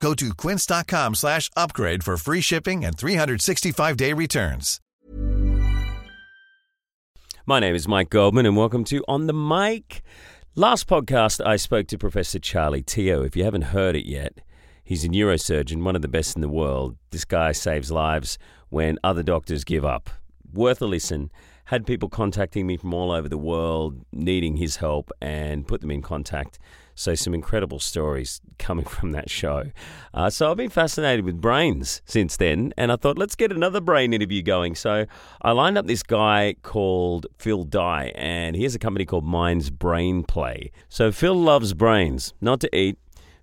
Go to quince.com slash upgrade for free shipping and 365-day returns. My name is Mike Goldman, and welcome to On the Mic. Last podcast, I spoke to Professor Charlie Teo. If you haven't heard it yet, he's a neurosurgeon, one of the best in the world. This guy saves lives when other doctors give up. Worth a listen. Had people contacting me from all over the world needing his help and put them in contact. So, some incredible stories coming from that show. Uh, so, I've been fascinated with brains since then, and I thought, let's get another brain interview going. So, I lined up this guy called Phil Dye, and he has a company called Minds Brain Play. So, Phil loves brains, not to eat,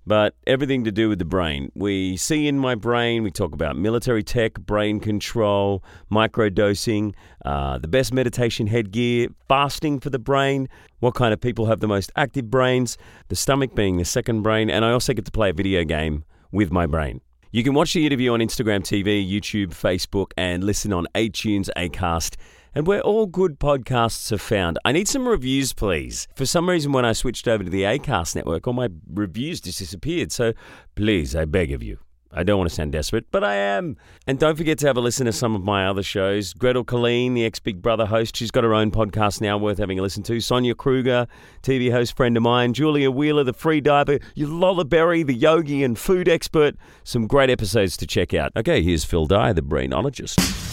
but everything to do with the brain. We see in my brain, we talk about military tech, brain control, microdosing, uh, the best meditation headgear, fasting for the brain, what kind of people have the most active brains, the stomach being the second brain, and I also get to play a video game with my brain. You can watch the interview on Instagram TV, YouTube, Facebook, and listen on iTunes, Acast, and where all good podcasts are found. I need some reviews, please. For some reason, when I switched over to the Acast network, all my reviews just disappeared. So please, I beg of you. I don't want to sound desperate, but I am. And don't forget to have a listen to some of my other shows. Gretel Killeen, the ex Big Brother host, she's got her own podcast now worth having a listen to. Sonia Kruger, TV host friend of mine. Julia Wheeler, the free diver. Lola Berry, the yogi and food expert. Some great episodes to check out. Okay, here's Phil Dye, the brainologist.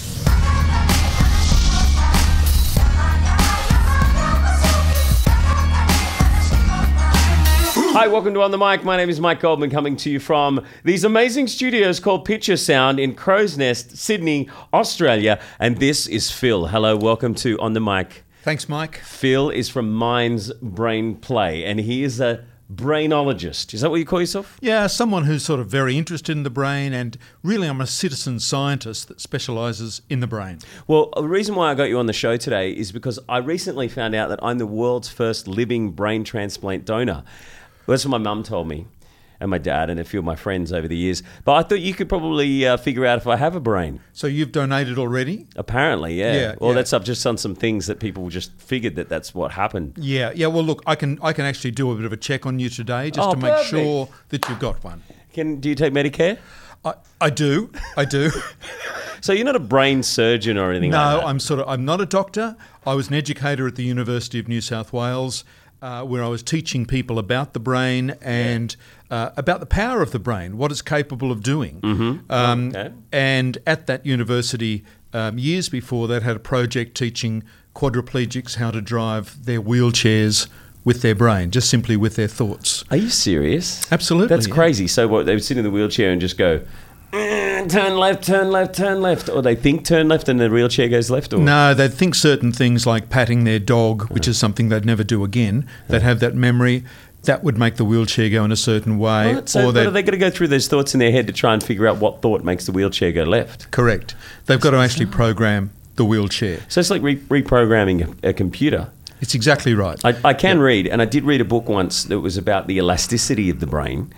Hi, welcome to On the Mic. My name is Mike Goldman, coming to you from these amazing studios called Picture Sound in Crow's Nest, Sydney, Australia. And this is Phil. Hello, welcome to On the Mic. Thanks, Mike. Phil is from Minds Brain Play, and he is a brainologist. Is that what you call yourself? Yeah, someone who's sort of very interested in the brain, and really, I'm a citizen scientist that specialises in the brain. Well, the reason why I got you on the show today is because I recently found out that I'm the world's first living brain transplant donor. Well, that's what my mum told me, and my dad, and a few of my friends over the years. But I thought you could probably uh, figure out if I have a brain. So you've donated already? Apparently, yeah. Yeah, well, yeah. that's I've just done some things that people just figured that that's what happened. Yeah, yeah. Well, look, I can I can actually do a bit of a check on you today just Oh, to make perfect. sure that you've got one. Can do you take Medicare? I, I do, I do. So you're not a brain surgeon or anything like no, that. I'm sort of I'm not a doctor. I was an educator at the University of New South Wales, uh, where I was teaching people about the brain and uh, about the power of the brain, what it's capable of doing. Mm-hmm. Um, Okay. And at that university, um, years before that, had a project teaching quadriplegics how to drive their wheelchairs with their brain, just simply with their thoughts. Are you serious? Absolutely, That's yeah. crazy. So what? They would sit in the wheelchair and just go. "Eh, Turn left, turn left, turn left, or they think turn left and the wheelchair goes left. Or No, they'd think certain things like patting their dog, which is something they'd never do again. They'd have that memory. That would make the wheelchair go in a certain way. What? So or are they going to go through those thoughts in their head to try and figure out what thought makes the wheelchair go left? Correct. They've got to actually program the wheelchair. So it's like re- reprogramming a, a computer. It's exactly right. I, I can read, and I did read a book once that was about the elasticity of the brain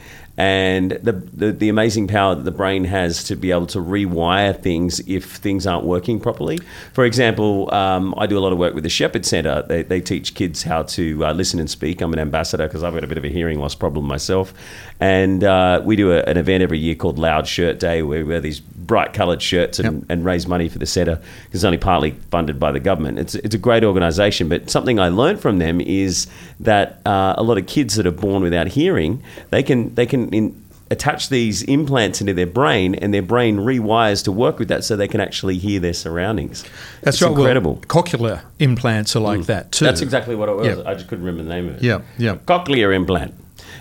and the, the, the amazing power that the brain has to be able to rewire things if things aren't working properly. For example, um, I do a lot of work with the Shepherd Centre. They, they teach kids how to uh, listen and speak. I'm an ambassador because I've got a bit of a hearing loss problem myself. And uh, we do a, an event every year called Loud Shirt Day where we wear these bright coloured shirts and, Yep. and raise money for the centre because it's only partly funded by the government. It's, it's a great organisation, but something I learned from them is that uh, a lot of kids that are born without hearing, they can they can in, attach these implants into their brain, and their brain rewires to work with that, so they can actually hear their surroundings. That's it's right. Well, incredible. cochlear implants are like mm. that too. That's exactly what it was. Yeah. I just couldn't remember the name of it. Yeah, yeah. Cochlear implant.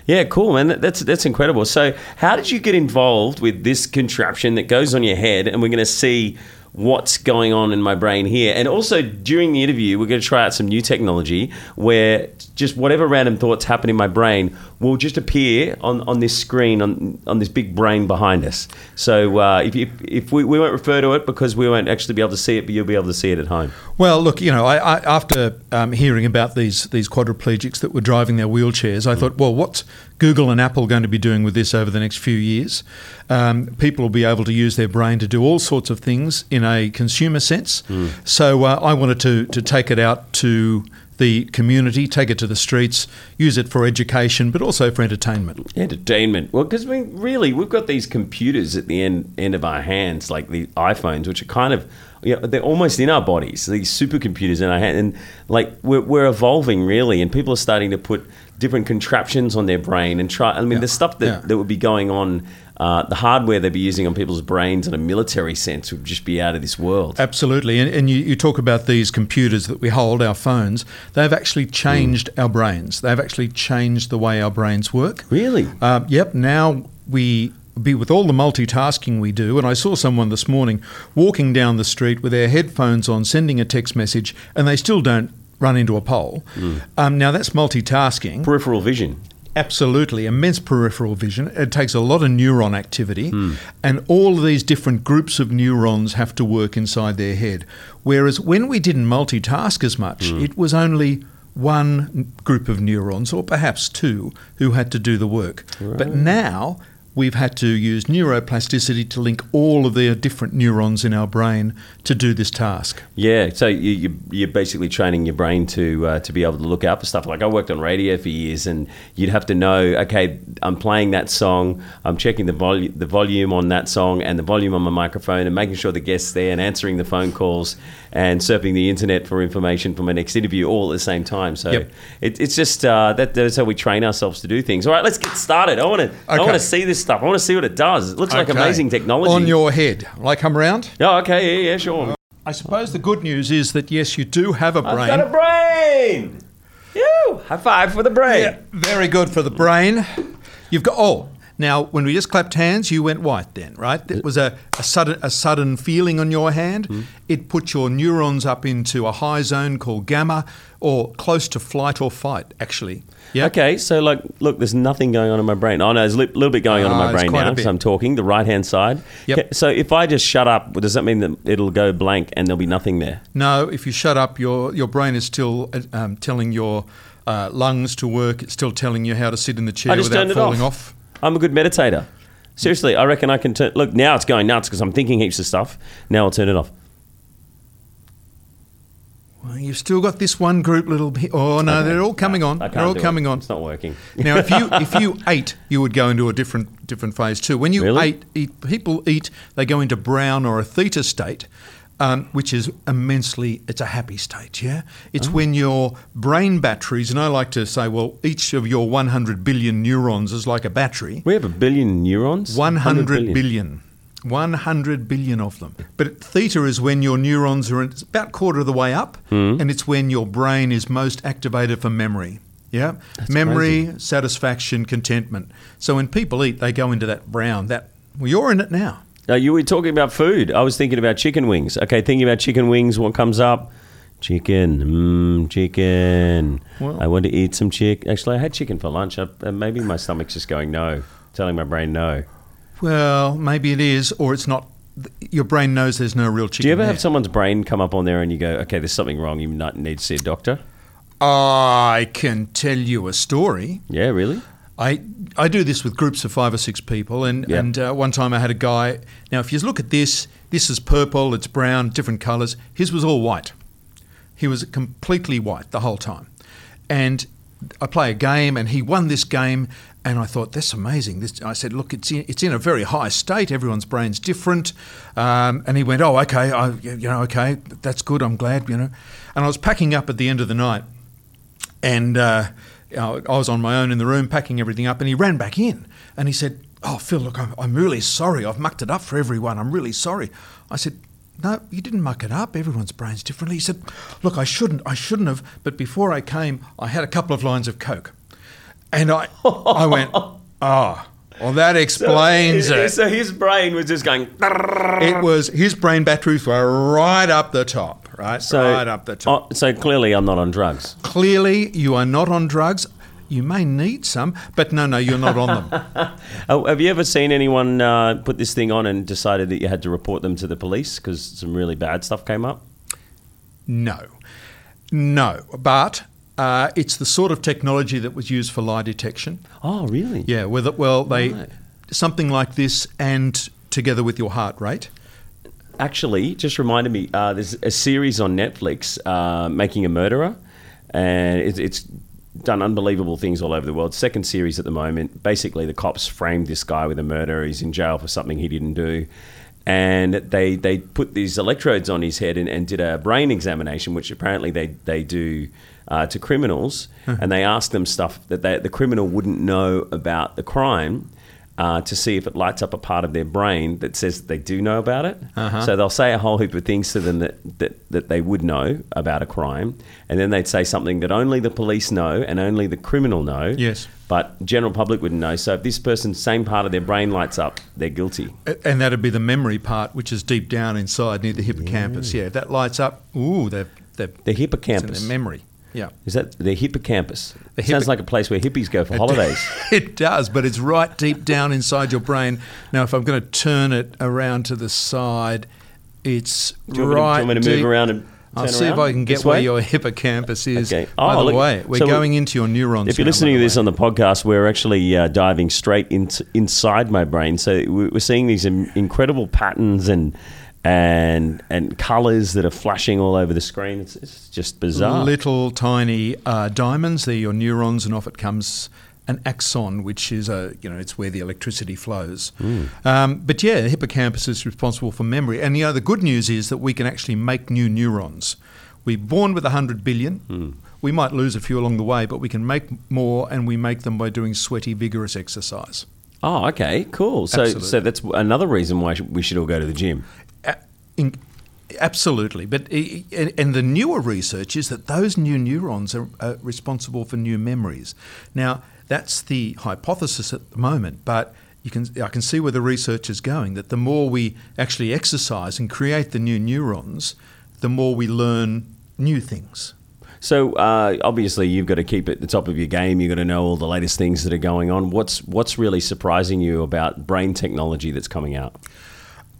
Yeah, cool, man. That's that's incredible. So, how did you get involved with this contraption that goes on your head, and we're going to see what's going on in my brain here. And also during the interview, we're going to try out some new technology where just whatever random thoughts happen in my brain will just appear on, on this screen on on this big brain behind us. So uh, if, if, if we, we won't refer to it because we won't actually be able to see it, but you'll be able to see it at home. Well, look, you know, I, I, after um, hearing about these these quadriplegics that were driving their wheelchairs, I thought, well, what's Google and Apple going to be doing with this over the next few years? Um, people will be able to use their brain to do all sorts of things in a consumer sense. So uh, I wanted to to take it out to the community, take it to the streets, use it for education, but also for entertainment. Entertainment. Well, because we really, we've got these computers at the end end of our hands, like the iPhones, which are kind of, you know, they're almost in our bodies. These supercomputers in our hand, and like we're, we're evolving really, and people are starting to put different contraptions on their brain and try. I mean, the stuff that Yeah. that would be going on. Uh, the hardware they'd be using on people's brains in a military sense would just be out of this world. Absolutely. And, and you, you talk about these computers that we hold, our phones, they've actually changed our brains. They've actually changed the way our brains work. Really? Uh, yep. Now we be with all the multitasking we do, and I saw someone this morning walking down the street with their headphones on, sending a text message, and they still don't run into a pole. Um, now that's multitasking. Peripheral vision. Absolutely, immense peripheral vision. It takes a lot of neuron activity, hmm. and all of these different groups of neurons have to work inside their head. Whereas when we didn't multitask as much, hmm. it was only one group of neurons, or perhaps two, who had to do the work. But now we've had to use neuroplasticity to link all of the different neurons in our brain to do this task. Yeah, so you, you, you're basically training your brain to uh, to be able to look out for stuff. Like I worked on radio for years, and you'd have to know, okay, I'm playing that song, I'm checking the volume the volume on that song and the volume on my microphone, and making sure the guest's there, and answering the phone calls, and surfing the internet for information for my next interview, all at the same time. So Yep. it, it's just uh, that, that's how we train ourselves to do things. All right, let's get started. I want to I want to see this stuff. I want to see what it does. It looks like amazing technology. On your head. Will I come round? oh, okay, yeah, yeah, sure. I suppose the good news is that yes, you do have a brain. I've got a brain. You high five for the brain. Yeah, very good for the brain. You've got oh. Now, when we just clapped hands, you went white then, right? It was a, a sudden a sudden feeling on your hand. Hmm. It put your neurons up into a high zone called gamma, or close to flight or fight, actually. Yeah. Okay, so like, look, there's nothing going on in my brain. Oh no, there's a li- little bit going on in Ah, my brain now because I'm talking the right hand side. Yep. Okay, So if I just shut up, does that mean that it'll go blank and there'll be nothing there? No, if you shut up, your your brain is still uh, um, telling your uh, lungs to work. It's still telling you how to sit in the chair without falling off. off. I'm a good meditator. Seriously, I reckon I can turn. Look, now it's going nuts because I'm thinking heaps of stuff. Now I'll turn it off. Well, you've still got this one group little. Bit, oh no, they're all coming on. They're all do it. coming on. It's not working. Now, if you if you ate, you would go into a different different phase too. When you Really? ate, eat, people eat, they go into brown or a theta state, um, which is immensely. It's a happy state. Yeah, it's Oh. when your brain batteries, and I like to say, well, each of your 100 billion neurons is like a battery. We have a billion neurons. 100 billion. 100 billion of them. But theta is when your neurons are it's about quarter of the way up, Hmm. and it's when your brain is most activated for memory. Yeah, memory, satisfaction, contentment. So when people eat, they go into that brown. That well, you're in it now. Uh, you were talking about food. I was thinking about chicken wings. Okay, thinking about chicken wings. What comes up? Chicken. Mmm, chicken. Well- I want to eat some chicken. Actually, I had chicken for lunch. I, uh, maybe my stomach's just going no, telling my brain no. Well, maybe it is, or it's not. Your brain knows there's no real chicken. Do you ever there. have someone's brain come up on there and you go, okay, there's something wrong. You need to see a doctor? I can tell you a story. Yeah, really? I I do this with groups of five or six people, and Yeah. and uh, one time I had a guy. Now, if you look at this, this is purple, it's brown, different colours. His was all white. He was completely white the whole time, and I play a game, and he won this game, and I thought that's amazing. This I said, look, it's in, it's in a very high state. Everyone's brain's different, um, and he went, oh, okay, I, you know, okay, that's good. I'm glad, you know. And I was packing up at the end of the night, and uh, I was on my own in the room packing everything up, and he ran back in and he said, "Oh, Phil, look, I'm, I'm really sorry. I've mucked it up for everyone. I'm really sorry." I said, "No, you didn't muck it up. Everyone's brains differently." He said, "Look, I shouldn't. I shouldn't have. But before I came, I had a couple of lines of coke, and I, I went, ah." Well, that explains so, it. So his brain was just going. It was his brain batteries were right up the top, right? So, right up the top. Oh, so clearly, I'm not on drugs. Clearly, you are not on drugs. You may need some, but no, no, you're not on them. Oh, have you ever seen anyone uh, put this thing on and decided that you had to report them to the police because some really bad stuff came up? No, no, but uh, it's the sort of technology that was used for lie detection. Oh, really? Yeah, with it, well, they Right. something like this, and together with your heart rate. Actually, just reminded me. Uh, there's a series on Netflix, uh, "Making a Murderer," and it's, it's done unbelievable things all over the world. Second series at the moment. Basically, the cops framed this guy with a murder. He's in jail for something he didn't do, and they they put these electrodes on his head and, and did a brain examination, which apparently they they do. Uh, to criminals, and they asked them stuff that they, the criminal wouldn't know about the crime, uh, to see if it lights up a part of their brain that says they do know about it. So they'll say a whole heap of things to them that, that, that they would know about a crime, and then they'd say something that only the police know and only the criminal know. Yes. But general public wouldn't know. So if this person's same part of their brain lights up, they're guilty. And that'd be the memory part, which is deep down inside near the hippocampus. Yeah, if that lights up, ooh, they've, they've The it's in hippocampus. their memory. Yeah. Is that the hippocampus? The Sounds like a place where hippies go for holidays. It does, but it's right deep down inside your brain. Now, if I'm going to turn it around to the side, it's Do me to- do you want me to move deep- around and I'll see if? I can get where your hippocampus is. Okay. Oh, By the look, way, we're so going into your neurons. If you're now, listening to this on the podcast, we're actually uh, diving straight into inside my brain. So we- we're seeing these incredible patterns and and and colors that are flashing all over the screen. It's, it's just bizarre. little tiny uh, diamonds. They're your neurons, and off it comes an axon, which is a you know it's where the electricity flows. Hmm. Um, but yeah, the hippocampus is responsible for memory, and you know the good news is that we can actually make new neurons. We're born with hundred billion. Hmm. We might lose a few along the way, but we can make more, and we make them by doing sweaty, vigorous exercise. Oh, okay, cool. So Absolutely. so that's another reason why we should all go to the gym. In, absolutely, but and the newer research is that those new neurons are, are responsible for new memories. Now, that's the hypothesis at the moment, but you can I can see where the research is going. That the more we actually exercise and create the new neurons, the more we learn new things. So uh, obviously you've got to keep at the top of your game. You've got to know all the latest things that are going on. What's what's really surprising you about brain technology that's coming out?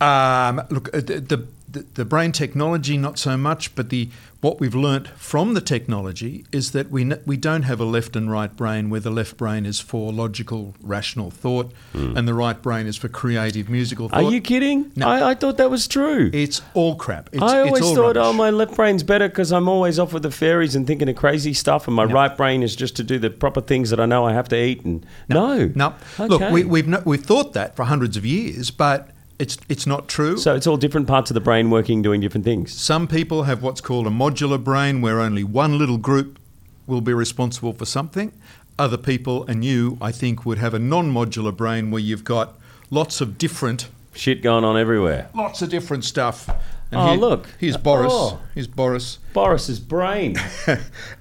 Um, look, uh, the, the the brain technology not so much, but the what we've learnt from the technology is that we we don't have a left and right brain where the left brain is for logical, rational thought, hmm. and the right brain is for creative, musical thought. Are you kidding? No. I, I thought that was true. It's all crap. It's, I always thought, oh, my left brain's better because I'm always off with the fairies and thinking of crazy stuff, and my right brain is just to do the proper things that I know I have to eat. And no, No, Okay. look, we, we've no, we've thought that for hundreds of years, but it's it's not true. so it's all different parts of the brain working, doing different things. Some people have what's called a modular brain, where only one little group will be responsible for something. Other people, and you, I think, would have a non-modular brain where you've got lots of different, Shit going on everywhere. lots of different stuff. And Oh, look. here's Boris. Oh. Here's Boris, Boris's brain.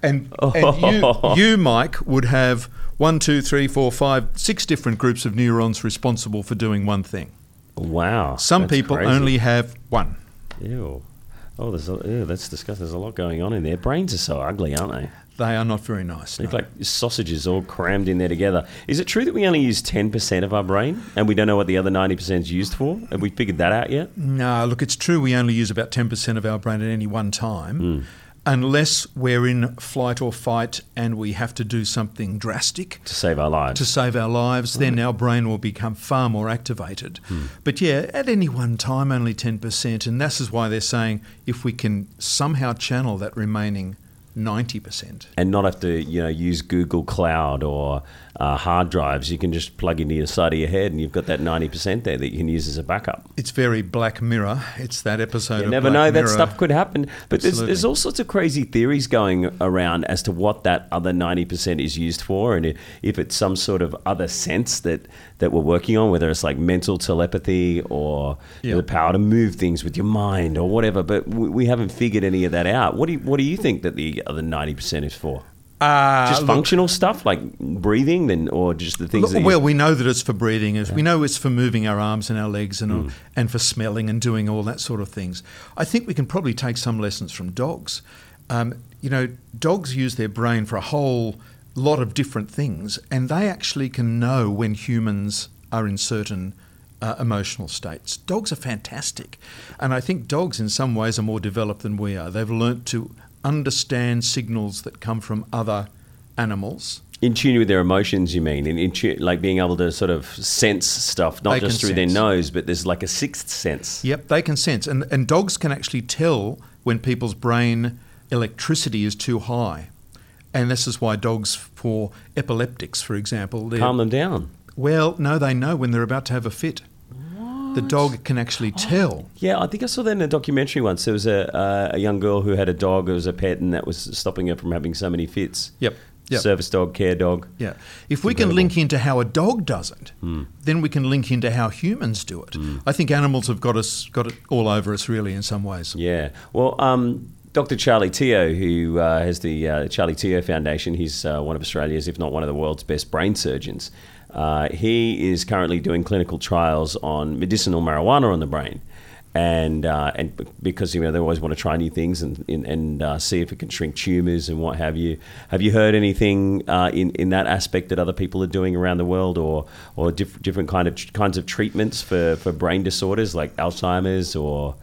and and you, you, Mike, would have one, two, three, four, five, six different groups of neurons responsible for doing one thing. Wow. Some people crazy. only have one. Ew. Oh, there's a, ew, that's disgusting. There's a lot going on in there. Brains are so ugly, aren't they? They are not very nice. They no. look like sausages all crammed in there together. Is it true that we only use 10% of our brain and we don't know what the other 90% is used for? Have we figured that out yet? No, look, it's true we only use about 10% of our brain at any one time, Hmm. Unless we're in flight or fight and we have to do something drastic To save our lives. to save our lives, then our brain will become far more activated. Hmm. But yeah, at any one time, only 10%. And this is why they're saying if we can somehow channel that remaining 90%. and not have to, you know, use Google Cloud or uh, hard drives. You can just plug into the side of your head and you've got that 90% there that you can use as a backup. It's very Black Mirror. It's that episode You of never Black know Mirror. that stuff could happen. But there's, there's all sorts of crazy theories going around as to what that other 90% is used for and if, it's some sort of other sense that, that we're working on, whether it's like mental telepathy or the power to move things with your mind or whatever. But we, we haven't figured any of that out. What do you, what do you think that the other 90% is for? Uh, Just look, functional stuff like breathing, then, or just the things. Look, that well, we know that it's for breathing. As We know it's for moving our arms and our legs and, all- Mm. and for smelling and doing all that sort of things. I think we can probably take some lessons from dogs. Um, you know, dogs use their brain for a whole lot of different things, and they actually can know when humans are in certain uh, emotional states. Dogs are fantastic, and I think dogs, in some ways, are more developed than we are. They've learnt to understand signals that come from other animals. in tune with their emotions, you mean? In, in tune, like being able to sort of sense stuff, not They just through their nose, but there's like a sixth sense. Yep, they can sense, and and dogs can actually tell when people's brain electricity is too high, and this is why dogs for epileptics, for example, Calm them down. well, no, they know when they're about to have a fit. The dog can actually tell. Yeah, I think I saw that in a documentary once. There was a, uh, a young girl who had a dog as a pet, and that was stopping her from having so many fits. Yep. Yep. Service dog, care dog. Yeah. If we can link into how a dog does it, then we can link into how humans do it. I think animals have got us got it all over us really in some ways. Yeah. Well, um, Dr. Charlie Teo, who uh, has the uh, Charlie Teo Foundation, he's uh, one of Australia's, if not one of the world's best brain surgeons. Uh, he is currently doing clinical trials on medicinal marijuana on the brain. And uh, and because you know they always want to try new things and and, and uh, see if it can shrink tumors and what have you. Have you heard anything uh, in in that aspect that other people are doing around the world, or or diff- different kind of kinds of treatments for, for brain disorders like Alzheimer's or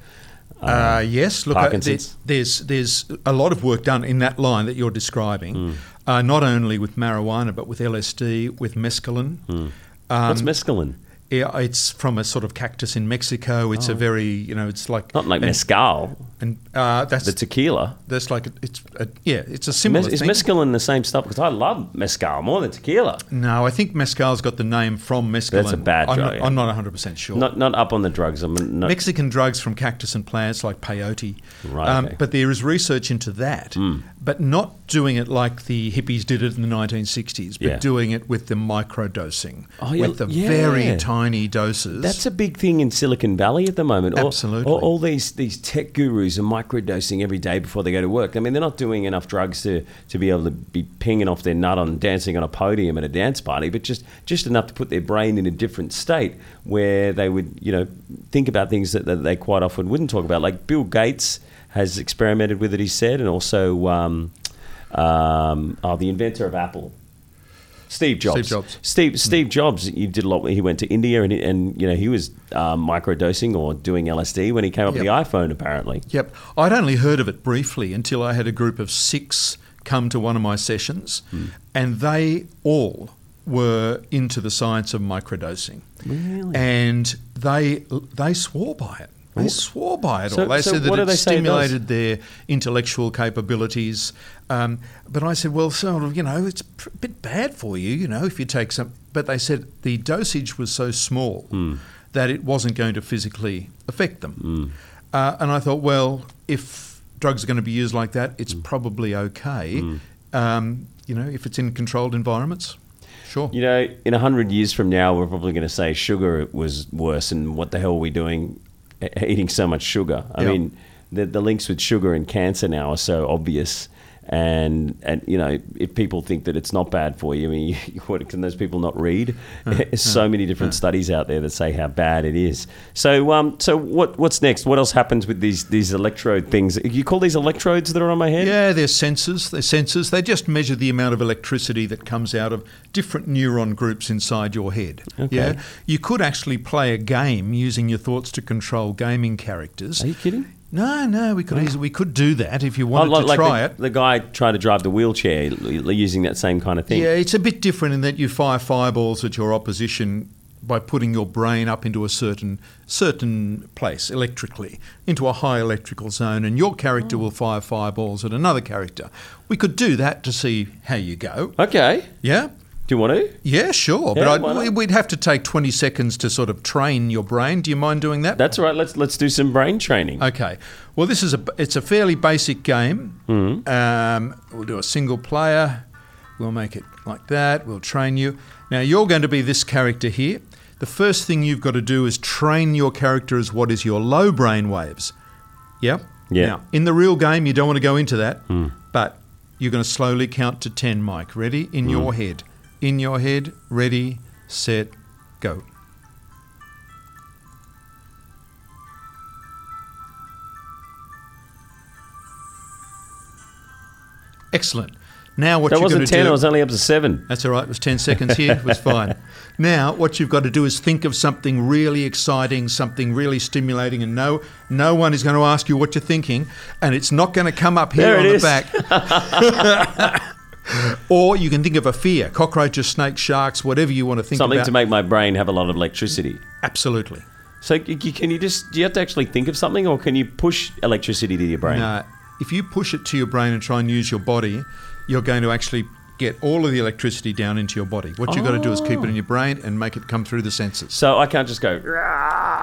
Uh, yes, look, there- there's there's a lot of work done in that line that you're describing, Hmm. uh, not only with marijuana but with LSD, with mescaline. Um, what's mescaline? yeah, it's from a sort of cactus in Mexico. It's a very you know, it's like Oh. Not like mescal, and uh, that's the tequila. that's like it's a, yeah, it's a similar Mes- is thing. mescaline the same stuff? Because I love mezcal more than tequila. no, I think mezcal's got the name from mezcal. That's a bad I'm drug, Not, yeah. I'm not 100 percent sure. Not not up on the drugs. I'm not, Mexican drugs from cactus and plants like peyote. Right, Um, okay. But there is research into that, but not doing it like the hippies did it in the 1960s, but Yeah. doing it with the microdosing, Oh, yeah, with the very tiny doses. That's a big thing in Silicon Valley at the moment. All- Absolutely. All, all these these tech gurus are microdosing every day before they go to work. I mean, they're not doing enough drugs to, to be able to be pinging off their nut on dancing on a podium at a dance party, but just, just enough to put their brain in a different state where they would, you know, think about things that, that they quite often wouldn't talk about. Like Bill Gates has experimented with it, he said, and also um, um, oh, the inventor of Apple. Steve Jobs. Steve Jobs. Steve Steve Jobs. He did a lot. He went to India and and you know he was um, microdosing or doing LSD when he came up with the iPhone. Apparently, Yep. I'd only heard of it briefly until I had a group of six come to one of my sessions, Hmm. and they all were into the science of microdosing. Really? And they they swore by it. They swore by it so- all. They so said that it stimulated their intellectual capabilities. Um, but I said, well, sort of, you know, it's a bit bad for you, you know, if you take some. But they said the dosage was so small Hmm. that it wasn't going to physically affect them. Uh, and I thought, well, if drugs are going to be used like that, it's probably okay. Um, you know, if it's in controlled environments, sure. you know, in a hundred years from now, we're probably going to say sugar was worse, and what the hell are we doing, eating so much sugar? I Yeah. mean, the the links with sugar and cancer now are so obvious. And and you know if people think that it's not bad for you, I mean, what can those people not read? There's so many different studies out there that say how bad it is. So um, so what what's next? What else happens with these these electrode things? You call these electrodes that are on my head? Yeah, they're sensors. They're sensors. They just measure the amount of electricity that comes out of different neuron groups inside your head. Okay. Yeah, you could actually play a game using your thoughts to control gaming characters. Are you kidding? No, no, we could easily we could do that if you wanted like, to like try the, it. the guy trying to drive the wheelchair using that same kind of thing. Yeah, it's a bit different in that you fire fireballs at your opposition by putting your brain up into a certain certain place electrically, into a high electrical zone, and your character Oh. will fire fireballs at another character. We could do that to see how you go. Okay. Yeah. Do you want to? Yeah, sure, Yeah, but we'd have to take twenty seconds to sort of train your brain. Do you mind doing that? That's all right. Let's let's do some brain training. Okay. Well, this is a it's a fairly basic game. Mm-hmm. Um, we'll do a single player. We'll make it like that. We'll train you. Now you're going to be this character here. The first thing you've got to do is train your character as what is your low brain waves. Yep. Yeah. Now, in the real game, you don't want to go into that, but you're going to slowly count to 10, Mike. Ready? In your head. In your head. Ready, set, go. Excellent. Now what That you're going wasn't to 10, do... I was only up to 7. That's all right. It was 10 seconds here. It was fine. Now, what you've got to do is think of something really exciting, something really stimulating, and no, no one is going to ask you what you're thinking, and it's not going to come up here There on it the is. back. or you can think of a fear cockroaches, snakes, sharks, whatever you want to think Something about. to make my brain have a lot of electricity. Absolutely. So can you just, do you have to actually think of something or can you push electricity to your brain? Now, if you push it to your brain and try and use your body, you're going to actually get all of the electricity down into your body. What you've got to do is keep it in your brain and make it come through the senses. So I can't just go,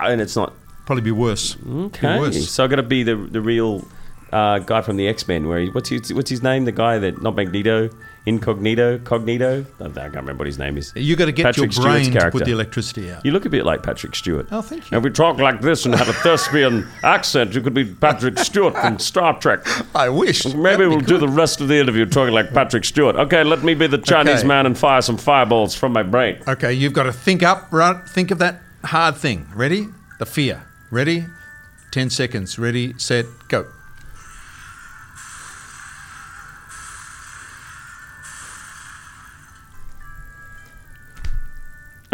and it's not. Probably be worse. Be Okay. worse. So I've got to be the, the real uh, guy from the X Men. Where he, what's his, what's his name? The guy that not Magneto, Incognito, Cognito. I can't remember what his name is. You got to get Patrick your Stewart's brain to character. put the electricity out. You look a bit like Patrick Stewart. Oh, thank you. If we talk like this and have a thespian accent, you could be Patrick Stewart from Star Trek. I wish. Maybe we'll do the rest of the interview talking like Patrick Stewart. Okay, let me be the Chinese Okay. man and fire some fireballs from my brain. Okay, you've got to think up. Right, think of that hard thing. Ready? The fear. Ready? Ten seconds. Ready? Set. Go.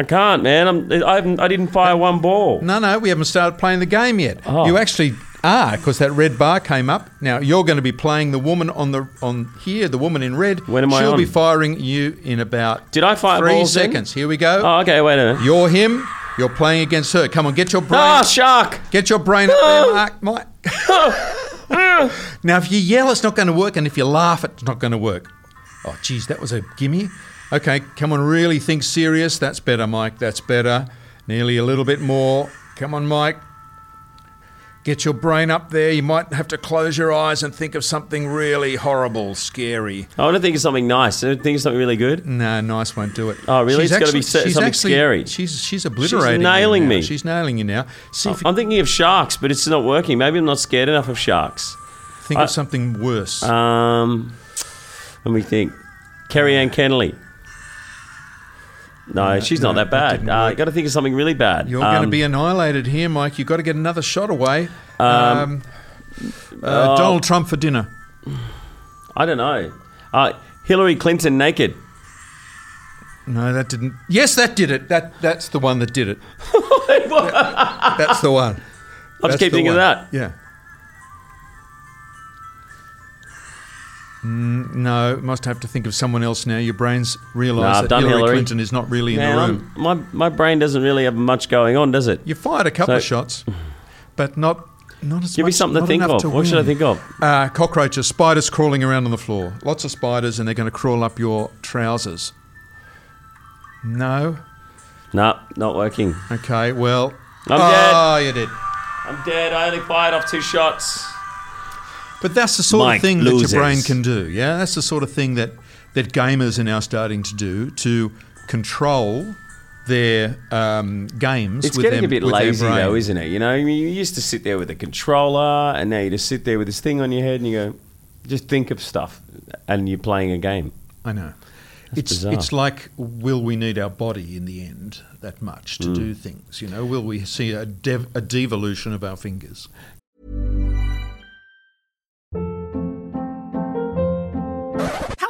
I can't, man. I'm, I, haven't, I didn't fire one ball. No, no, we haven't started playing the game yet. Oh. You actually are because that red bar came up. Now you're going to be playing the woman on the on here, the woman in red. When am I She'll be firing you in about Did I fire three balls then? seconds. Here we go. Oh, okay, wait a minute. You're him. You're playing against her. Come on, get your brain. Ah, shark! Get your brain up there, Mark. Mike. now, if you yell, it's not going to work, and if you laugh, it's not going to work. Oh, geez, that was a gimme. Okay, come on, really think serious. That's better, Mike. That's better. Nearly a little bit more. Come on, Mike. Get your brain up there. You might have to close your eyes and think of something really horrible, scary. I want to think of something nice. I want to think of something really good. No, nice won't do it. Oh, really? It's gotta be se- she's something actually- scary. She's she's obliterating. you nailing me. She's nailing you now. See if I'm thinking of sharks, but it's not working. Maybe I'm not scared enough of sharks. think I- of something worse. Um, let me think. Kerri-Anne Kennerley. No, she's not no, that that bad. Uh, got to think of something really bad. You're going to Um, be annihilated here, Mike. You've got to get another shot away. Um, uh, oh. Donald Trump for dinner. I don't know. Uh, Hillary Clinton naked. No, that didn't. Yes, that did it. That that's the one that did it. that's the one. I'll just keep thinking of that. Yeah. Mm, no, must have to think of someone else now. Your brain's realised I've that Hillary, Hillary. Clinton is not really in Man, the room. I'm- my my brain doesn't really have much going on, does it? You fired a couple of shots, but not not as Give me something to think of. to What should I think of? Uh, cockroaches, spiders crawling around on the floor. Lots of spiders, and they're going to crawl up your trousers. No. Nah, not working. Okay. Well. I'm oh, you did. I'm dead. I only fired off two shots. But that's the sort Mike of thing loses. that your brain can do. Yeah, that's the sort of thing that that gamers are now starting to do to control their um, games. It's with getting their, a bit with lazy though, isn't it? You know, I mean, you used to sit there with a controller, and now you just sit there with this thing on your head, and you go, just think of stuff, and you're playing a game. I know. it's bizarre. it's like, will we need our body in the end that much Mm. to do things? You know, will we see a, dev, a devolution of our fingers?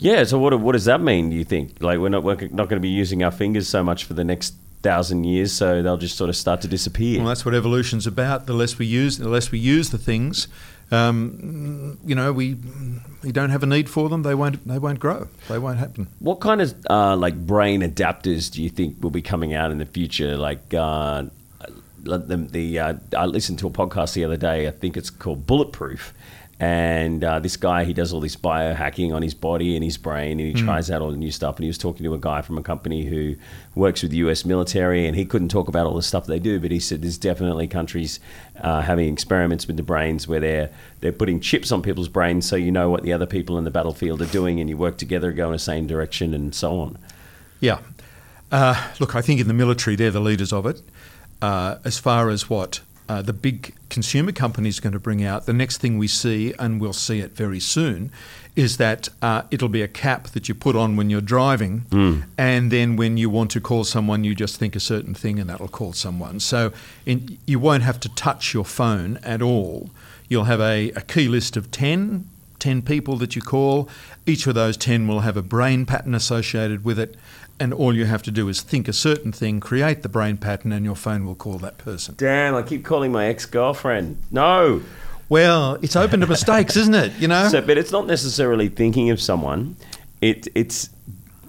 Yeah. So what what does that mean? Do you think like we're not we're not going to be using our fingers so much for the next thousand years, so they'll just sort of start to disappear? Well, that's what evolution's about. The less we use, the less we use the things. Um, you know, we we don't have a need for them. They won't. They won't grow. They won't happen. What kind of uh, like brain adapters do you think will be coming out in the future? Like uh, the, the uh, I listened to a podcast the other day. I think it's called Bulletproof, And uh, this guy, he does all this biohacking on his body and his brain, and he tries out all the new stuff. And he was talking to a guy from a company who works with the U.S. military, and he couldn't talk about all the stuff they do, but he said there's definitely countries uh, having experiments with the brains where they're they're putting chips on people's brains so you know what the other people in the battlefield are doing, and you work together, go in the same direction, and so on. Yeah. Uh, look, I think in the military, they're the leaders of it. Uh, as far as what uh, the big consumer companies are going to bring out, the next thing we see, and we'll see it very soon, is that uh, it'll be a cap that you put on when you're driving, and then when you want to call someone, you just think a certain thing, and that'll call someone. So in, you won't have to touch your phone at all. You'll have a, a key list of 10, 10 people that you call. Each of those 10 will have a brain pattern associated with it, and all you have to do is think a certain thing, create the brain pattern, and your phone will call that person. Damn, I keep calling my ex girlfriend. No. Well, it's open to mistakes, isn't it? You know? So, but it's not necessarily thinking of someone. It, it's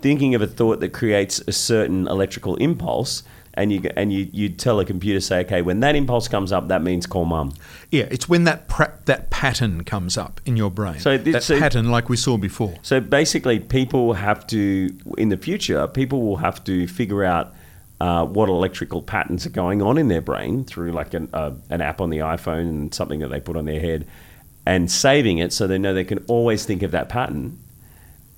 thinking of a thought that creates a certain electrical impulse, and you and you you tell a computer, say, okay, when that impulse comes up, that means call mum. yeah, it's when that pra- that pattern comes up in your brain. So this- that so- pattern, like we saw before. So basically, people have to in the future, people will have to figure out. Uh, what electrical patterns are going on in their brain through like an, uh, an app on the iPhone and something that they put on their head and saving it so they know they can always think of that pattern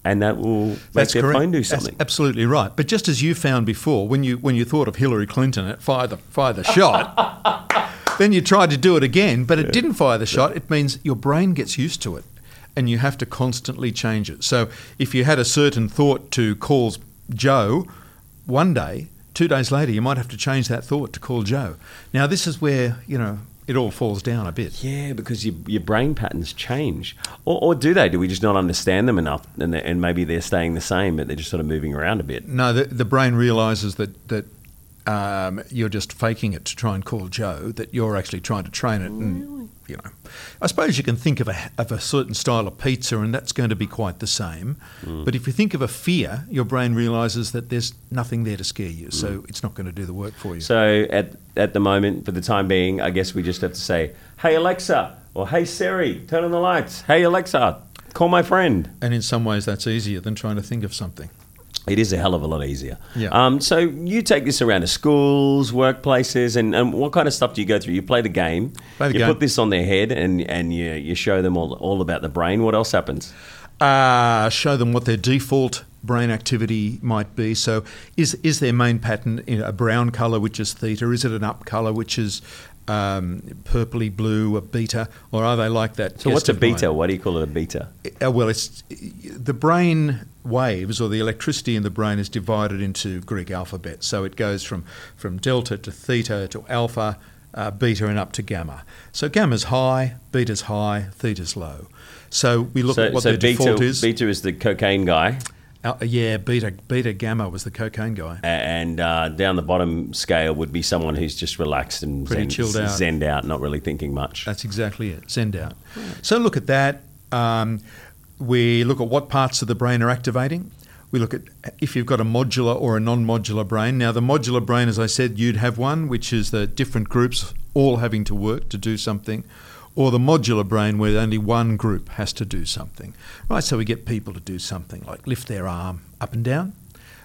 and that will make That's their correct. phone do That's something. absolutely right. But just as you found before, when you when you thought of Hillary Clinton, it fired the fire the shot. then you tried to do it again, but it didn't fire the shot. It means your brain gets used to it, and you have to constantly change it. So if you had a certain thought to call Joe one day, two days later, you might have to change that thought to call Joe. Now this is where you know it all falls down a bit. Yeah, because your, your brain patterns change. Or, or do they? Do we just not understand them enough and, and maybe they're staying the same, but they're just sort of moving around a bit? No, the, the brain realizes that that um, you're just faking it to try and call Joe. That you're actually trying to train it, and you know, I suppose you can think of a of a certain style of pizza, and that's going to be quite the same. Mm. But if you think of a fear, your brain realizes that there's nothing there to scare you, so mm. it's not going to do the work for you. So at, at the moment, for the time being, I guess we just have to say, hey, Alexa, or hey, Siri, turn on the lights. Hey, Alexa, call my friend. and in some ways, that's easier than trying to think of something. It is a hell of a lot easier. Yeah. Um, so you take this around to schools, workplaces, and, and what kind of stuff do you go through? You play the game. Play the you game. put this on their head, and, and you, you show them all, all about the brain. What else happens? uh, show them what their default brain activity might be. So, is is their main pattern in a brown color, which is theta? Is it an up color, which is um, purpley blue, a beta, or are they like that? So what's a guest of mine? beta? Why do you call it a beta? Uh, well, it's the brain waves or the electricity in the brain is divided into Greek alphabet. So it goes from from delta to theta to alpha, uh, beta, and up to gamma. So gamma's high, beta's high, theta's low. So we look so at what so their beta, default is. beta is the cocaine guy. Al- yeah, beta beta gamma was the cocaine guy. and uh, down the bottom scale would be someone who's just relaxed and Pretty zen, chilled out. zenned out, not really thinking much. That's exactly it. Send out. So look at that. Um, we look at what parts of the brain are activating. We look at if you've got a modular or a non-modular brain. Now, the modular brain, as I said, you'd have one, which is the different groups all having to work to do something, or the modular brain where only one group has to do something. Right. So we get people to do something like lift their arm up and down.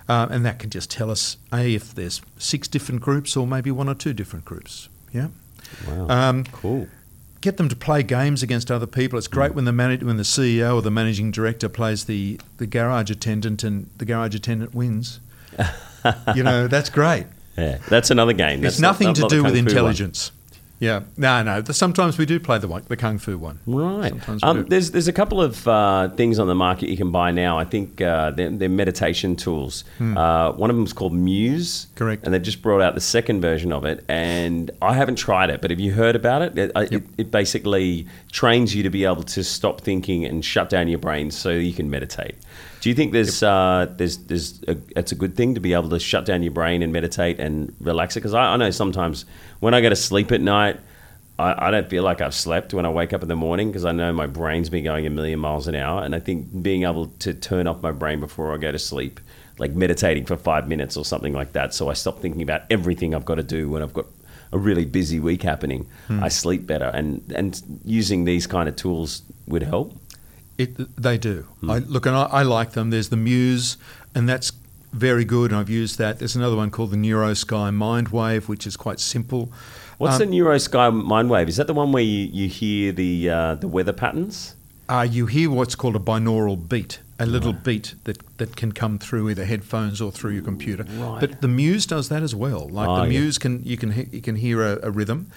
Um, and that can just tell us, A, if there's six different groups or maybe one or two different groups. Yeah. Wow, Um, cool. get them to play games against other people. It's great when the manag when the CEO or the managing director plays the, the garage attendant and the garage attendant wins. you know, that's great. Yeah, that's another game. It's That's nothing not- to not the do with intelligence. One. Yeah, no, no. Sometimes we do play the one, the kung fu one. Right. Sometimes we Um, do. there's there's a couple of uh, things on the market you can buy now. I think uh, they're, they're meditation tools. Uh, one of them is called Muse. Hmm. Correct. And they just brought out the second version of it, and I haven't tried it, but have you heard about it? It, I- it, it basically trains you to be able to stop thinking and shut down your brain so you can meditate. Do you think there's uh, there's there's a, it's a good thing to be able to shut down your brain and meditate and relax it? Because I, I know sometimes when I go to sleep at night. I, I don't feel like I've slept when I wake up in the morning because I know my brain's been going a million miles an hour. And I think being able to turn off my brain before I go to sleep, like meditating for five minutes or something like that, so I stop thinking about everything I've got to do when I've got a really busy week happening, hmm. I sleep better, and and using these kind of tools would help. It, they do. Hmm. I, look, and I, I like them. There's the Muse, and that's very good, and I've used that. There's another one called the NeuroSky Mindwave, which is quite simple. What's Um, the NeuroSky Mindwave? Is that the one where you, you hear the uh, the weather patterns? Uh, you hear what's called a binaural beat, a little beat that, that can come through either headphones or through your computer. Right. But the Muse does that as well. Like Oh, the yeah. Muse can you can he- you can hear a, a rhythm.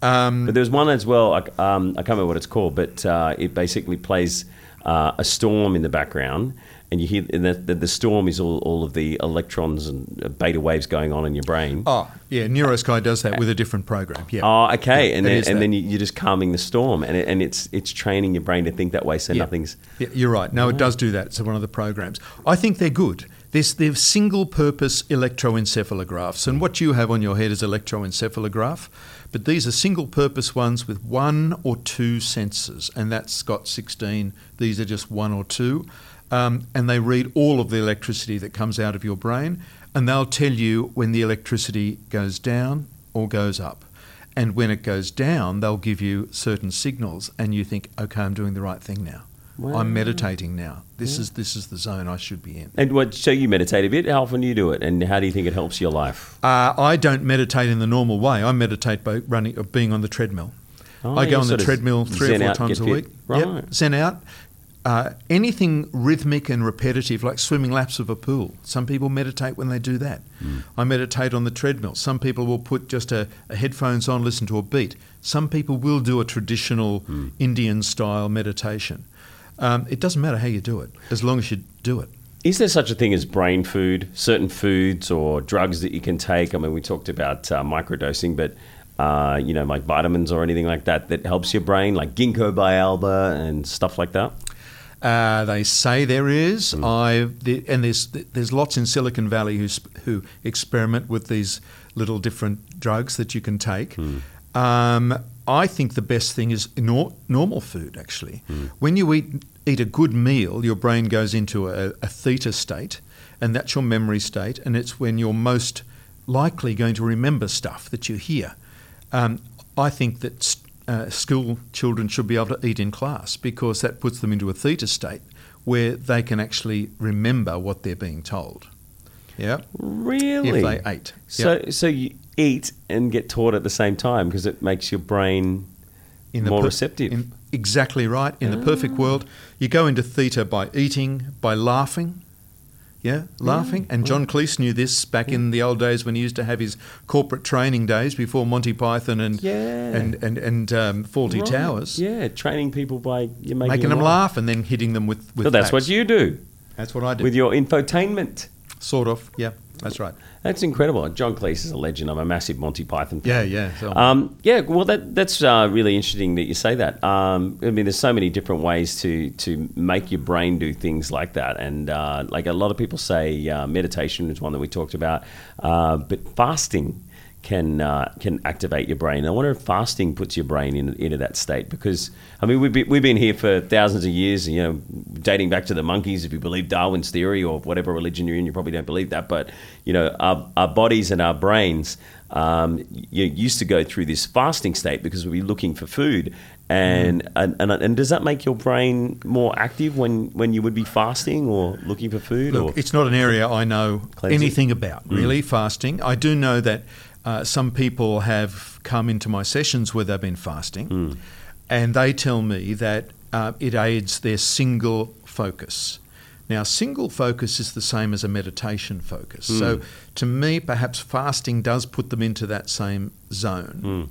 Um, But there's one as well. I, um, I can't remember what it's called, but uh, it basically plays uh, a storm in the background, and you hear and the, the, the storm is all, all of the electrons and uh, beta waves going on in your brain. oh yeah, NeuroSky does that with a different program. Yeah. Oh, okay, Yeah, and then and that. then you- you're just calming the storm, and it, and it's it's training your brain to think that way, so Yeah. nothing's. Yeah, you're right. No, it does do that. It's one of the programs. I think they're good. There's, they're single-purpose electroencephalographs, and what you have on your head is electroencephalograph, but these are single-purpose ones with one or two sensors, and that's got 16. These are just one or two, um, and they read all of the electricity that comes out of your brain, and they'll tell you when the electricity goes down or goes up. And when it goes down, they'll give you certain signals, and you think, okay, I'm doing the right thing now. I'm meditating now. This is this is the zone I should be in. And what? So you meditate a bit. How often do you do it, and how do you think it helps your life? Uh, I don't meditate in the normal way. I meditate by running, being on the treadmill. Oh, I go on the treadmill three or four out, times a fit. week. Right. Yep, zen out. Uh, anything rhythmic and repetitive, like swimming laps of a pool. Some people meditate when they do that. Hmm. I meditate on the treadmill. Some people will put just a, a headphones on, listen to a beat. Some people will do a traditional Hmm. Indian style meditation. Um, it doesn't matter how you do it, as long as you do it. Is there such a thing as brain food? Certain foods or drugs that you can take? I mean, we talked about uh, microdosing, but uh, you know, like vitamins or anything like that that helps your brain, like ginkgo biloba and stuff like that. Uh, they say there is. I the, and there's there's lots in Silicon Valley who who experiment with these little different drugs that you can take. Um, I think the best thing is nor- normal food. Actually, when you eat eat a good meal, your brain goes into a, a theta state, and that's your memory state, and it's when you're most likely going to remember stuff that you hear. Um, I think that uh, school children should be able to eat in class because that puts them into a theta state where they can actually remember what they're being told. Yeah, Really? if they ate. So, Yep. so you eat and get taught at the same time because it makes your brain in the more per- receptive. in- exactly right. In the perfect world, you go into theta by eating, by laughing. Yeah, laughing. And John Cleese knew this back in the old days when he used to have his corporate training days before Monty Python and Yeah. and and, and um, Fawlty Right. Towers, Yeah, training people by you making, making them laugh and then hitting them with with. So that's what you do That's what I do. with your infotainment. sort of. Yeah, that's right. That's incredible. John Cleese is a legend. I'm a massive Monty Python fan. Yeah, yeah. So Um, yeah, well, that that's uh, really interesting that you say that. Um, I mean, there's so many different ways to to make your brain do things like that, and uh, like a lot of people say, uh, meditation is one that we talked about, uh, but fasting can uh, can activate your brain. I wonder if fasting puts your brain in, into that state because I mean we've been, we've been here for thousands of years, you know, dating back to the monkeys. If you believe Darwin's theory or whatever religion you're in, you probably don't believe that, but you know, our, our bodies and our brains um, you used to go through this fasting state because we'd be looking for food. And, and, and and does that make your brain more active when, when you would be fasting or looking for food? Look, or it's not an area I know Cleansing. anything about, really, fasting. I do know that uh, some people have come into my sessions where they've been fasting, and they tell me that uh, it aids their single focus. Now, single focus is the same as a meditation focus. So, to me, perhaps fasting does put them into that same zone.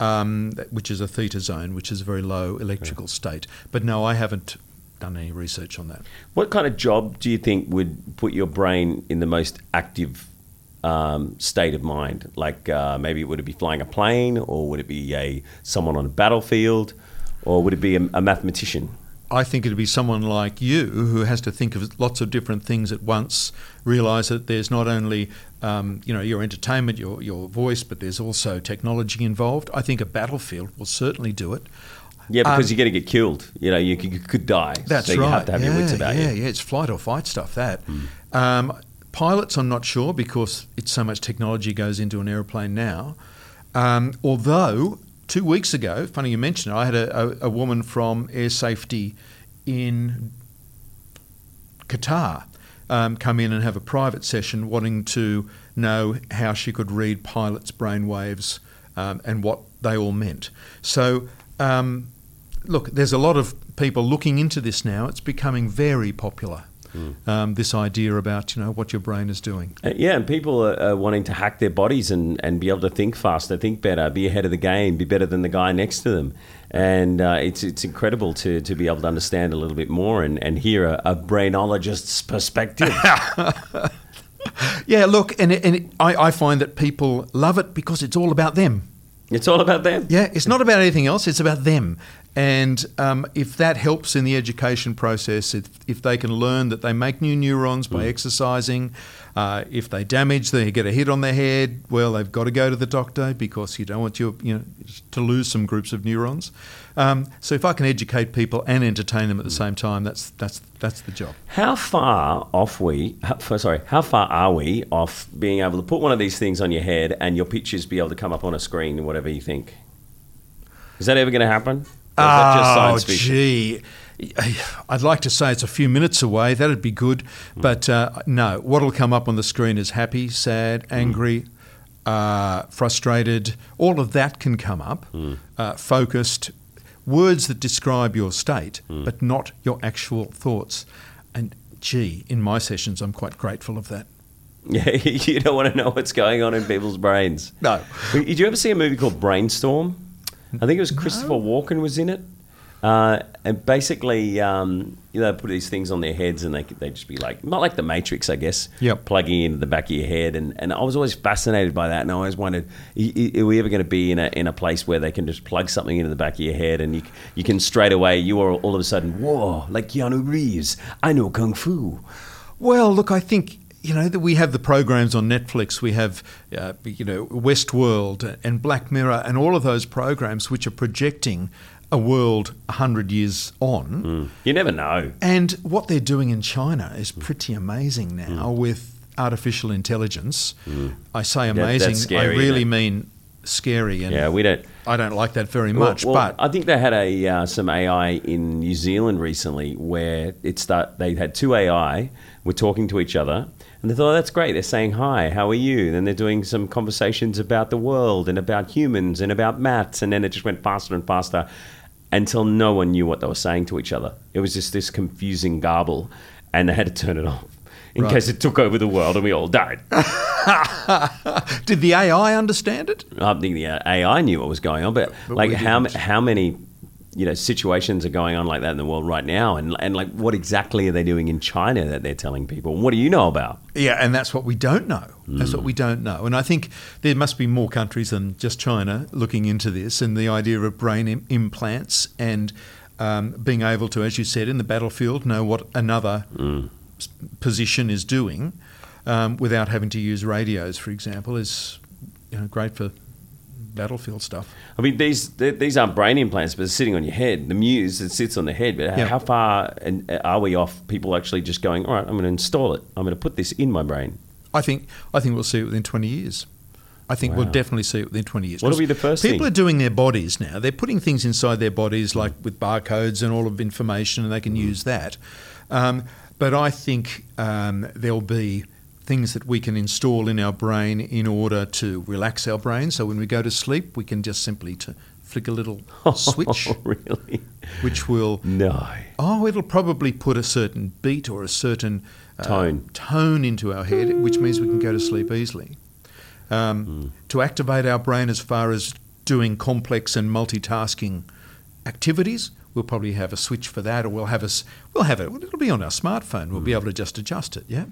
Um, which is a theta zone, which is a very low electrical state. But no, I haven't done any research on that. What kind of job do you think would put your brain in the most active um, state of mind? Like uh, maybe it would it be flying a plane, or would it be a someone on a battlefield, or would it be a, a mathematician? I think it'd be someone like you who has to think of lots of different things at once, realise that there's not only um, you know your entertainment, your your voice, but there's also technology involved. I think a battlefield will certainly do it. Yeah, because Um, you're going to get killed. You know, you could, you could die. That's so you right. have to have yeah, your wits about yeah, you. Hmm. yeah. It's flight or fight stuff. That um, pilots, I'm not sure because it's so much technology goes into an aeroplane now. Um, although two weeks ago, funny you mention it, I had a, a, a woman from Air Safety in Qatar um, come in and have a private session wanting to know how she could read pilots' brainwaves um, and what they all meant. So, um, look, there's a lot of people looking into this now. It's becoming very popular. Um, this idea about you know what your brain is doing. Uh, yeah, and people are, are wanting to hack their bodies and, and be able to think faster, think better, be ahead of the game, be better than the guy next to them. And uh, it's it's incredible to, to be able to understand a little bit more and, and hear a, a brainologist's perspective. Yeah, look, and, and it, I, I find that people love it because it's all about them. it's all about them. Yeah, it's not about anything else, it's about them. And um, if that helps in the education process, if, if they can learn that they make new neurons by exercising, uh, if they damage, they get a hit on their head, well, they've got to go to the doctor because you don't want your, you know, to lose some groups of neurons. Um, so if I can educate people and entertain them at the same time, that's, that's, that's the job. How far off we? How, sorry, how far are we off being able to put one of these things on your head and your pictures be able to come up on a screen, whatever you think? Is that ever going to happen? Or just science? Oh, gee. I'd like to say it's a few minutes away. That'd be good. Hmm. But uh, no, what'll come up on the screen is happy, sad, Hmm. angry, uh, frustrated. All of that can come up. Hmm. Uh, focused. Words that describe your state, Hmm. but not your actual thoughts. And gee, in my sessions, I'm quite grateful of that. Yeah, you don't want to know what's going on in people's brains. No. Did you ever see a movie called Brainstorm? I think it was Christopher Walken was in it. Uh, and basically, um, you know, they put these things on their heads and they they just be like, not like the Matrix, I guess. Yep. Plugging into the back of your head, and, and I was always fascinated by that, and I always wondered, are we ever going to be in a in a place where they can just plug something into the back of your head, and you you can straight away, you are all of a sudden, whoa, like Keanu Reeves, I know kung fu. Well, look, I think you know that we have the programs on Netflix. We have uh, you know Westworld and Black Mirror and all of those programs which are projecting a world hundred years on. You never know. And what they're doing in China is pretty amazing now with artificial intelligence. I say amazing. scary, I really mean scary, and Yeah, we don't. I don't like that very much. well, but I think they had a uh, some AI in New Zealand recently where it start they had two AI were talking to each other and they thought oh, that's great. They're saying hi, how are you? Then they're doing some conversations about the world and about humans and about maths, and then it just went faster and faster until no one knew what they were saying to each other. It was just this confusing garble, and they had to turn it off. In Right. case it took over the world and we all died. did the AI understand it? I think the AI knew what was going on, but, But like how didn't. how many you know situations are going on like that in the world right now, and and like what exactly are they doing in China that they're telling people? What do you know about? Yeah, and that's what we don't know. That's what we don't know. And I think there must be more countries than just China looking into this and the idea of brain Im- implants and um, being able to, as you said, in the battlefield, know what another s- position is doing um, without having to use radios, for example, is you know, great for battlefield stuff. I mean, these these aren't brain implants, but they're sitting on your head. The muse that sits on the head. But Yeah. how far and uh, are we off? People actually just going, all right, I'm going to install it. I'm going to put this in my brain. I think I think we'll see it within 20 years. I think we'll definitely see it within 20 years. What'll be the first People thing? are doing their bodies now. They're putting things inside their bodies, like with barcodes and all of information, and they can use that. Um, but I think um, there'll be things that we can install in our brain in order to relax our brain. So when we go to sleep, we can just simply to flick a little switch, Oh, really? which will No. Oh, it'll probably put a certain beat or a certain uh, Tone. tone into our head, which means we can go to sleep easily. Um, To activate our brain as far as doing complex and multitasking activities, we'll probably have a switch for that, or we'll have a we'll have it. It'll be on our smartphone. We'll be mm. able to just adjust it. Yeah.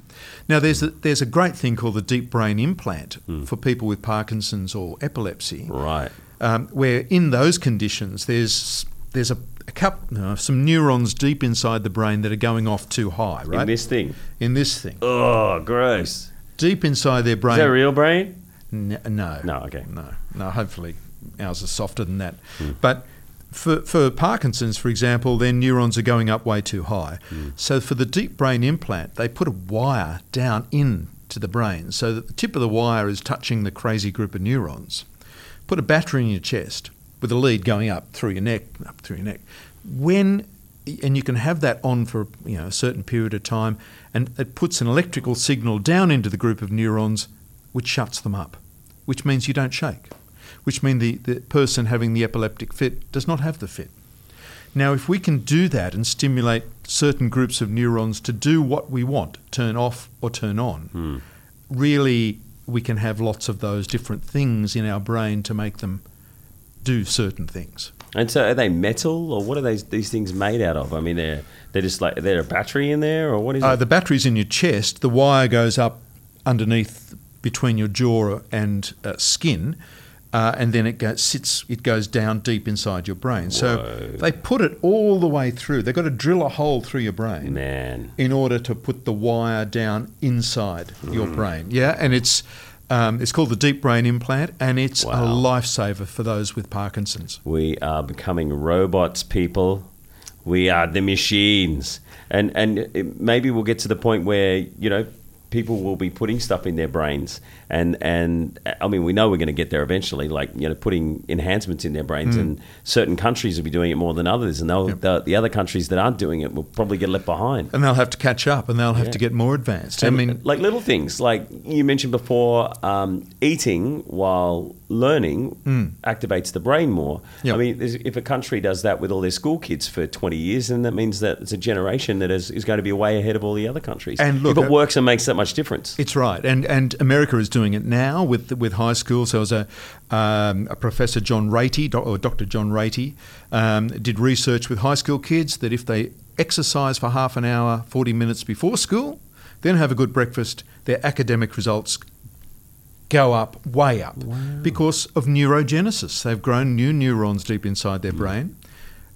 Now there's a, there's a great thing called the deep brain implant mm. for people with Parkinson's or epilepsy Right. um, where in those conditions there's there's a, a cup, no, some neurons deep inside the brain that are going off too high, right? In this thing. In this thing, Oh, gross. deep inside their brain. Is that real brain? N- no, No, okay. no, no. Hopefully, ours is softer than that. Mm. But for for Parkinson's, for example, their neurons are going up way too high. Hmm. So for the deep brain implant, they put a wire down into the brain so that the tip of the wire is touching the crazy group of neurons. put a battery in your chest with a lead going up through your neck, up through your neck. When and you can have that on for you know a certain period of time, and it puts an electrical signal down into the group of neurons, which shuts them up, which means you don't shake, which mean the, the person having the epileptic fit does not have the fit. Now, if we can do that and stimulate certain groups of neurons to do what we want, turn off or turn on, really we can have lots of those different things in our brain to make them do certain things. And so, are they metal, or what are these these things made out of? I mean, they're they're just like they're a battery in there, or what is Uh, it? the battery's in your chest. The wire goes up underneath between your jaw and uh, skin, uh, and then it goes, sits. It goes down deep inside your brain. So they put it all the way through. They've got to drill a hole through your brain Man, in order to put the wire down inside your brain. Yeah, and it's. Um, it's called the deep brain implant, and it's a lifesaver for those with Parkinson's. we are becoming robots, people. We are the machines, and and maybe we'll get to the point where you know people will be putting stuff in their brains, and and I mean we know we're going to get there eventually, like you know putting enhancements in their brains, and certain countries will be doing it more than others, and they'll, the, the other countries that aren't doing it will probably get left behind. And they'll have to catch up, and they'll have Yeah. to get more advanced. I mean, like little things, like you mentioned before, um, eating while learning activates the brain more. Yep. I mean, if a country does that with all their school kids for 20 years, then that means that it's a generation that is, is going to be way ahead of all the other countries. And look, if it uh, works and makes that much difference. It's right, and and America is doing it now with with high schools. So was a, um, a professor John Ratey, or Dr. John Ratey, um, did research with high school kids that if they exercise for half an hour, forty minutes before school, then have a good breakfast, their academic results go up, way up, because of neurogenesis. They've grown new neurons deep inside their brain.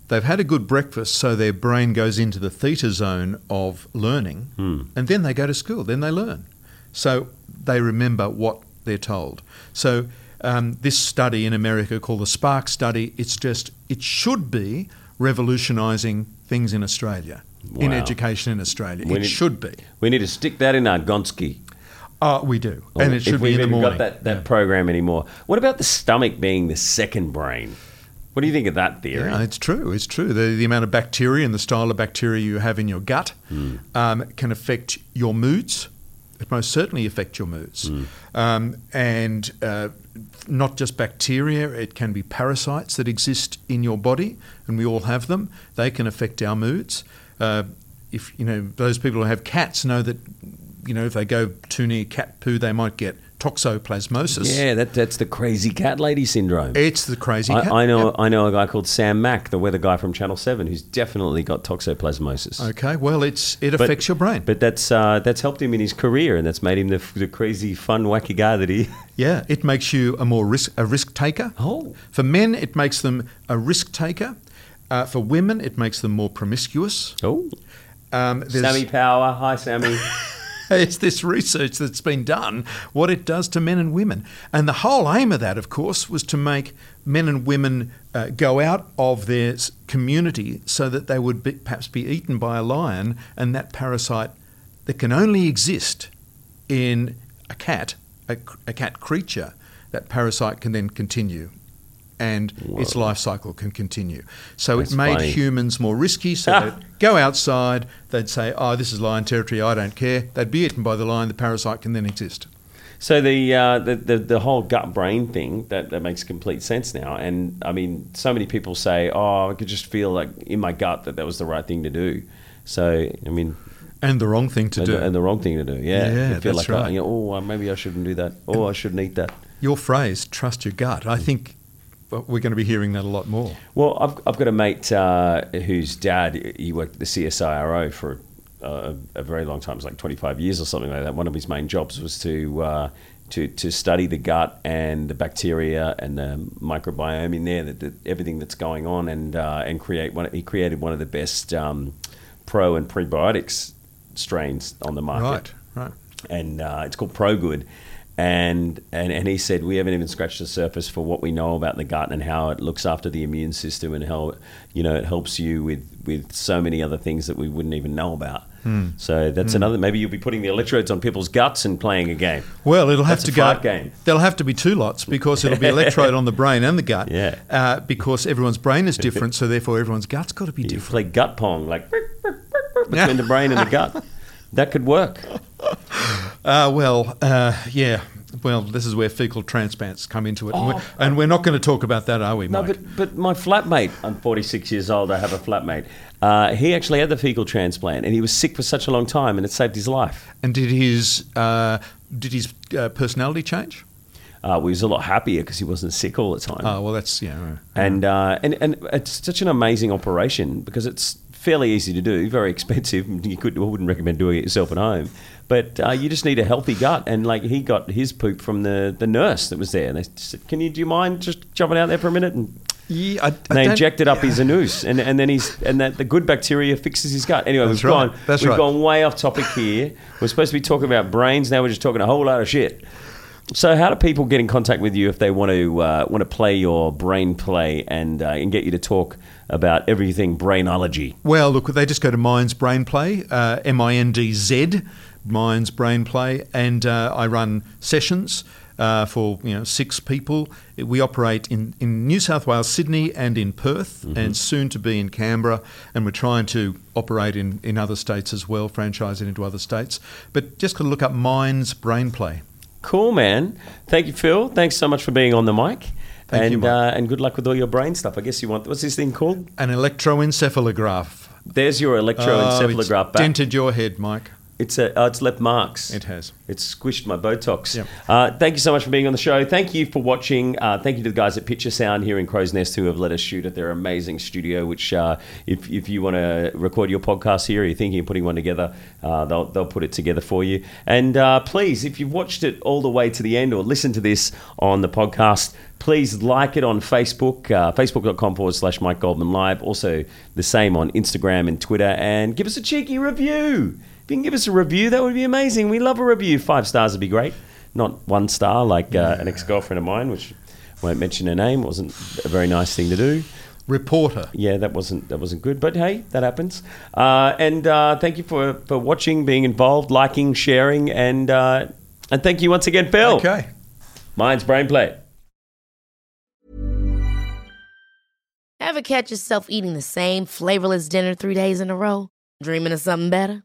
They've had a good breakfast, so their brain goes into the theta zone of learning, and then they go to school, then they learn. So they remember what they're told. So um, this study in America called the Spark Study, it's just, it should be revolutionising things in Australia, in education in Australia. We it need- should be. we need to stick that in our Gonski. Uh, we do. and it should be in the morning. got that, that Yeah. program anymore. What about the stomach being the second brain? What do you think of that theory? Yeah, it's true. It's true. The, the amount of bacteria and the style of bacteria you have in your gut Hmm. um, can affect your moods. It most certainly affects your moods. Hmm. Um, and uh, not just bacteria, it can be parasites that exist in your body, and we all have them. They can affect our moods. Uh, if you know those people who have cats know that you know if they go too near cat poo, they might get toxoplasmosis. yeah, that, that's the crazy cat lady syndrome. It's the crazy cat. I, I know. Yep. I know a guy called Sam Mac, the weather guy from Channel Seven, who's definitely got toxoplasmosis. Okay, well, it's it But- affects your brain. But that's uh, that's helped him in his career, and that's made him the, the crazy, fun, wacky guy that he. Yeah, it makes you a more risk a risk taker. Oh. For men, it makes them a risk taker. Uh, for women, it makes them more promiscuous. Oh, Um, Sammy Power. Hi, Sammy. it's this research that's been done, what it does to men and women. And the whole aim of that, of course, was to make men and women uh, go out of their community so that they would be, perhaps be eaten by a lion and that parasite that can only exist in a cat, a cat creature, that parasite can then continue. And its life cycle can continue. So That's it made funny. humans more risky. So Ah. they'd go outside, they'd say, "Oh, this is lion territory. I don't care." They'd be eaten by the lion. The parasite can then exist. So the, uh, the the the whole gut brain thing that, that makes complete sense now, and I mean, so many people say, "Oh, I could just feel like in my gut that that was the right thing to do." So I mean, And the wrong thing to and, do. and the wrong thing to do. Yeah, Yeah, You feel that's like right. you know, oh, maybe I shouldn't do that. Oh, I shouldn't eat that. Your phrase, "Trust your gut." I think well, we're going to be hearing that a lot more. Well, I've, I've got a mate uh, whose dad he worked at the CSIRO for uh, a very long time, it was like 25 years or something like that. One of his main jobs was to uh, to to study the gut and the bacteria and the microbiome in there, that, that everything that's going on, and uh, and create one. He created one of the best um, pro and prebiotics strains on the market Right, right. and uh, it's called ProGood. And, and and he said we haven't even scratched the surface for what we know about the gut and how it looks after the immune system and how you know it helps you with with so many other things that we wouldn't even know about. Hmm. So that's another. Maybe you'll be putting the electrodes on people's guts and playing a game. Well, it'll have That's to a go. game. There'll have to be two lots because it'll be electrode on the brain and the gut. Yeah. Uh, because everyone's brain is different, so therefore everyone's gut's got to be You different. play gut pong like between the brain and the gut. That could work. Uh, well, uh, yeah. Well, this is where fecal transplants come into it, and, we're, and we're not going to talk about that, are we, No, but but my flatmate. I'm 46 years old. I have a flatmate. Uh, he actually had the fecal transplant, and he was sick for such a long time, and it saved his life. and did his uh, did his uh, personality change? Uh, he was a lot happier because he wasn't sick all the time. Oh, well, that's yeah. and uh, and and it's such an amazing operation because it's fairly easy to do, very expensive. You could I wouldn't recommend doing it yourself at home, but uh, you just need a healthy gut. And like he got his poop from the, the nurse that was there, and they said, "Can you do you mind just jumping out there for a minute?" And Yeah, I, I and they injected up his anus, and, and then he's and that the good bacteria fixes his gut. Anyway, That's we've right. gone That's we've right. gone way off topic here. We're supposed to be talking about brains. Now we're just talking a whole lot of shit. So, how do people get in contact with you if they want to uh, want to play your brain play and uh, and get you to talk about everything brainology? Well, look, they just go to Mindz Brain Play, uh, M I N D Z, Mindz Brain Play, and uh, I run sessions uh, for you know six people. We operate in, in New South Wales, Sydney, and in Perth, and soon to be in Canberra. And we're trying to operate in, in other states as well, franchise it into other states. But just got to look up Mindz Brain Play. Cool, man. Thank you, Phil. Thanks so much for being on the mic. Thank and you, Mike. uh, and good luck with all your brain stuff. I guess you want what's this thing called? An electroencephalograph. There's your Oh, electroencephalograph it's back. dented your head, Mike. It's a, oh, it's left marks. It has. It's squished my Botox. Yep. Uh, thank you so much for being on the show. Thank you for watching. Uh, thank you to the guys at Picture Sound here in Crow's Nest who have let us shoot at their amazing studio. Which, uh, if, if you want to record your podcast here, or you're thinking of putting one together, uh, they'll, they'll put it together for you. And uh, please, if you've watched it all the way to the end or listened to this on the podcast, please like it on Facebook, uh, facebook.com forward slash Mike Goldman Live. Also, the same on Instagram and Twitter. And give us a cheeky review. If you can give us a review, that would be amazing. We love a review. Five stars would be great. Not one star like uh, an ex girlfriend of mine, which won't mention her name. wasn't a very nice thing to do. Reporter. Yeah, that wasn't that wasn't good. But hey, that happens. Uh, and uh, thank you for, for watching, being involved, liking, sharing, and uh, and thank you once again, Phil. Okay. Mindz brain play. Ever catch yourself eating the same flavorless dinner three days in a row? Dreaming of something better?